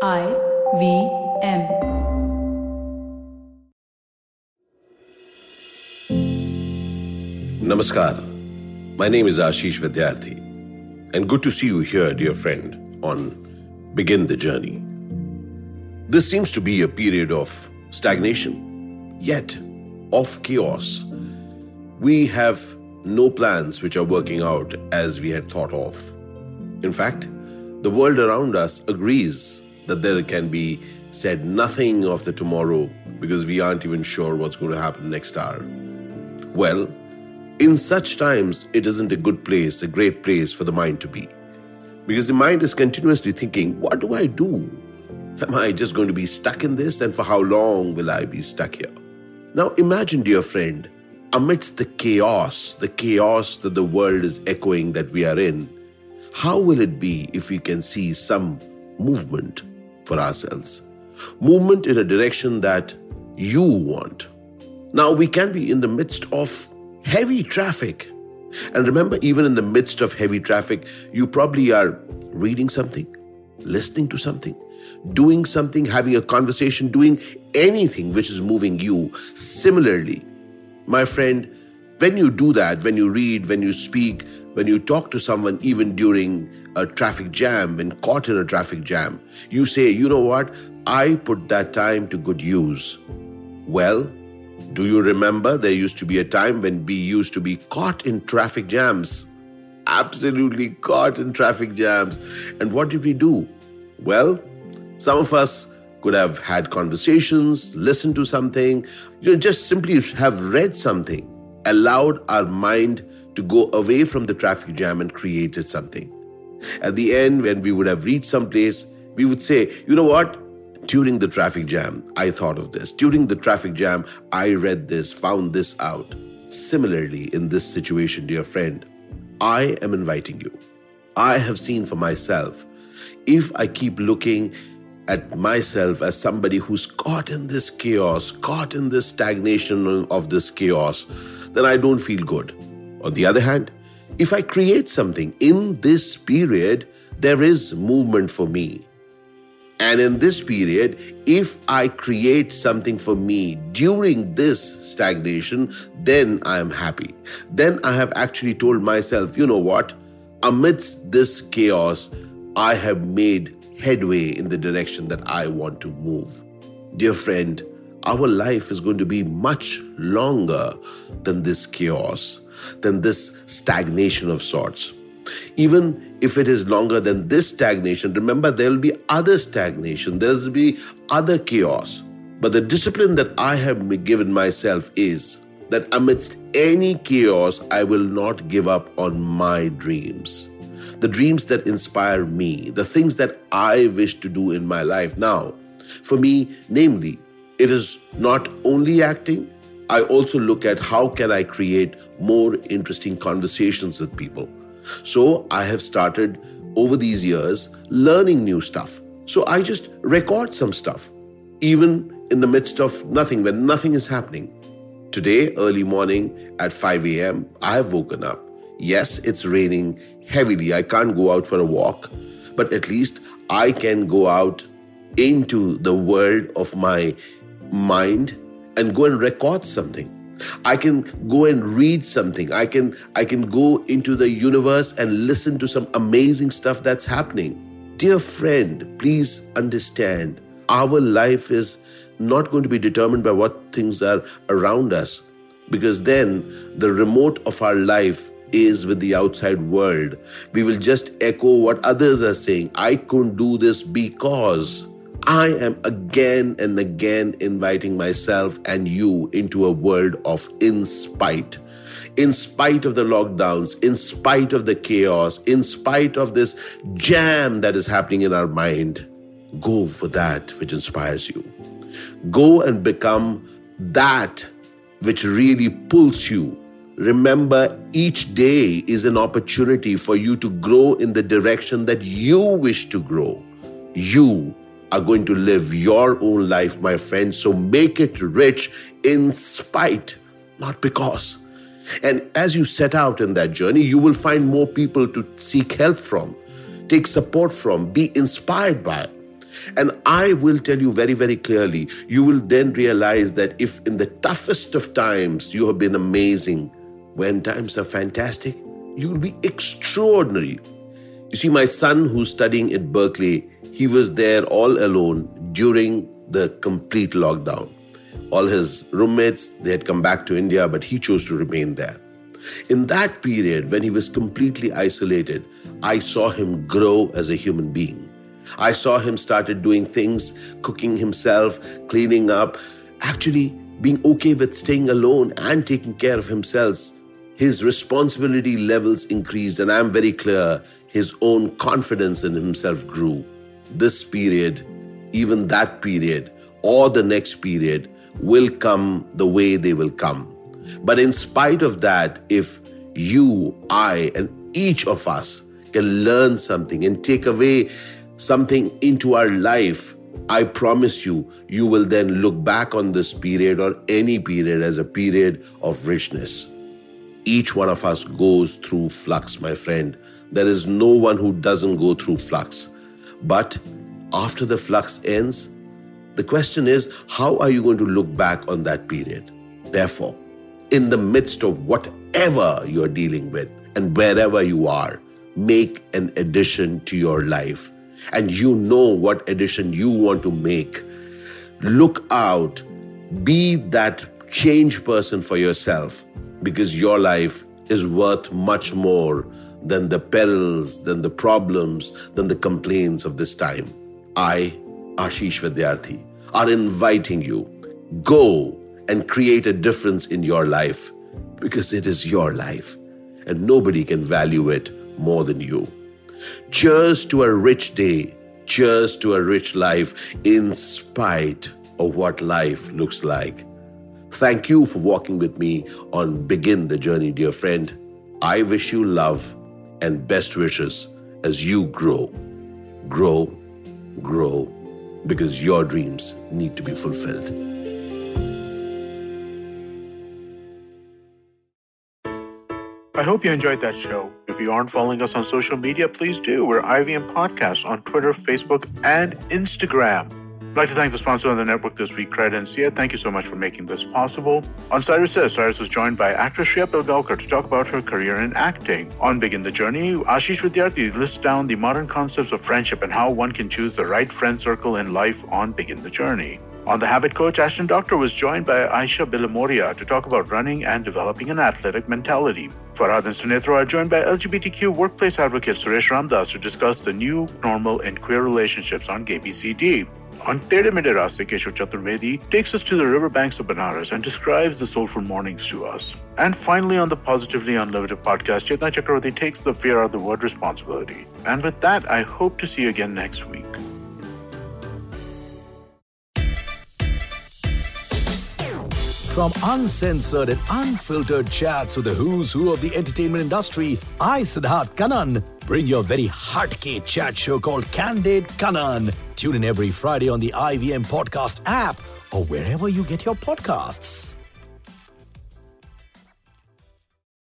I V M. Namaskar. My name is Ashish Vidyarthi, and good to see you here, dear friend, on Begin the Journey. This seems to be a period of stagnation, yet of chaos. We have no plans which are working out as we had thought of. In fact, the world around us agrees that there can be said nothing of the tomorrow because we aren't even sure what's going to happen next hour. Well, in such times, it isn't a good place, a great place for the mind to be. Because the mind is continuously thinking, what do I do? Am I just going to be stuck in this? And for how long will I be stuck here? Now imagine, dear friend, amidst the chaos, the chaos that the world is echoing that we are in, how will it be if we can see some movement for ourselves? Movement in a direction that you want. Now, we can be in the midst of heavy traffic. And remember, even in the midst of heavy traffic, you probably are reading something, listening to something, doing something, having a conversation, doing anything which is moving you. Similarly, my friend, when you do that, when you read, when you speak, when you talk to someone, even during a traffic jam, when caught in a traffic jam, you say, you know what? I put that time to good use. Well, do you remember there used to be a time when we used to be caught in traffic jams? Absolutely caught in traffic jams. And what did we do? Well, some of us could have had conversations, listened to something, you know, just simply have read something, allowed our mind to go away from the traffic jam and created something. At the end, when we would have reached some place, we would say, you know what? During the traffic jam, I thought of this. During the traffic jam, I read this, found this out. Similarly, in this situation, dear friend, I am inviting you. I have seen for myself. If I keep looking at myself as somebody who's caught in this chaos, caught in this stagnation of this chaos, then I don't feel good. On the other hand, if I create something in this period, there is movement for me. And in this period, if I create something for me during this stagnation, then I am happy. Then I have actually told myself, you know what? Amidst this chaos, I have made headway in the direction that I want to move. Dear friend, our life is going to be much longer than this chaos, than this stagnation of sorts. Even if it is longer than this stagnation, remember there will be other stagnation, there will be other chaos. But the discipline that I have given myself is that amidst any chaos, I will not give up on my dreams the dreams that inspire me, the things that I wish to do in my life now. For me, namely, it is not only acting, I also look at how can I create more interesting conversations with people. So I have started over these years learning new stuff. So I just record some stuff, even in the midst of nothing, when nothing is happening. Today, early morning at 5 a.m., I have woken up Yes, it's raining heavily. I can't go out for a walk, but at least I can go out into the world of my mind and go and record something. I can go and read something. I can I can go into the universe and listen to some amazing stuff that's happening. Dear friend, please understand our life is not going to be determined by what things are around us because then the remote of our life is with the outside world. We will just echo what others are saying. I couldn't do this because I am again and again inviting myself and you into a world of in spite. In spite of the lockdowns, in spite of the chaos, in spite of this jam that is happening in our mind, go for that which inspires you. Go and become that which really pulls you Remember, each day is an opportunity for you to grow in the direction that you wish to grow. You are going to live your own life, my friend. So make it rich in spite, not because. And as you set out in that journey, you will find more people to seek help from, take support from, be inspired by. And I will tell you very, very clearly, you will then realize that if in the toughest of times you have been amazing, when times are fantastic, you will be extraordinary. You see, my son who's studying at Berkeley, he was there all alone during the complete lockdown. All his roommates, they had come back to India, but he chose to remain there. In that period, when he was completely isolated, I saw him grow as a human being. I saw him started doing things, cooking himself, cleaning up, actually being okay with staying alone and taking care of himself. His responsibility levels increased, and I'm very clear his own confidence in himself grew. This period, even that period, or the next period, will come the way they will come. But in spite of that, if you, I, and each of us can learn something and take away something into our life, I promise you, you will then look back on this period or any period as a period of richness. Each one of us goes through flux, my friend. There is no one who doesn't go through flux. But after the flux ends, the question is, how are you going to look back on that period? Therefore, in the midst of whatever you're dealing with and wherever you are, make an addition to your life. And you know what addition you want to make. Look out, be that change person for yourself because your life is worth much more than the perils, than the problems, than the complaints of this time. I, Ashish Vidyarthi, are inviting you. Go and create a difference in your life because it is your life and nobody can value it more than you. Cheers to a rich day. Cheers to a rich life in spite of what life looks like. Thank you for walking with me on Begin the Journey, dear friend. I wish you love and best wishes as you grow. Grow, grow, because your dreams need to be fulfilled. I hope you enjoyed that show. If you aren't following us on social media, please do. We're IVM Podcasts on Twitter, Facebook, and Instagram. I'd like to thank the sponsor on the network this week, Credencia. Thank you so much for making this possible. On Cyrus Says, Cyrus was joined by actress Shreya Pilgaonkar to talk about her career in acting. On Begin the Journey, Ashish Vidyarthi lists down the modern concepts of friendship and how one can choose the right friend circle in life on Begin the Journey. On The Habit Coach, Ashdin Doctor was joined by Ayesha Billimoria to talk about running and developing an athletic mentality. Farhad and Sunithra are joined by LGBTQ workplace advocate Suresh Ramdas to discuss the new normal in queer relationships on GBCD. On Tere Raste, Keshav Chaturvedi takes us to the riverbanks of Banaras and describes the soulful mornings to us. And finally, on the Positively Unlimited podcast, Chetna Chakravarti takes the fear out of the word responsibility. And with that, I hope to see you again next week. From uncensored and unfiltered chats with the who's who of the entertainment industry, I, Siddharth Kannan, bring your very hardcore chat show called Candid Kannan. Tune in every Friday on the IVM Podcast app or wherever you get your podcasts.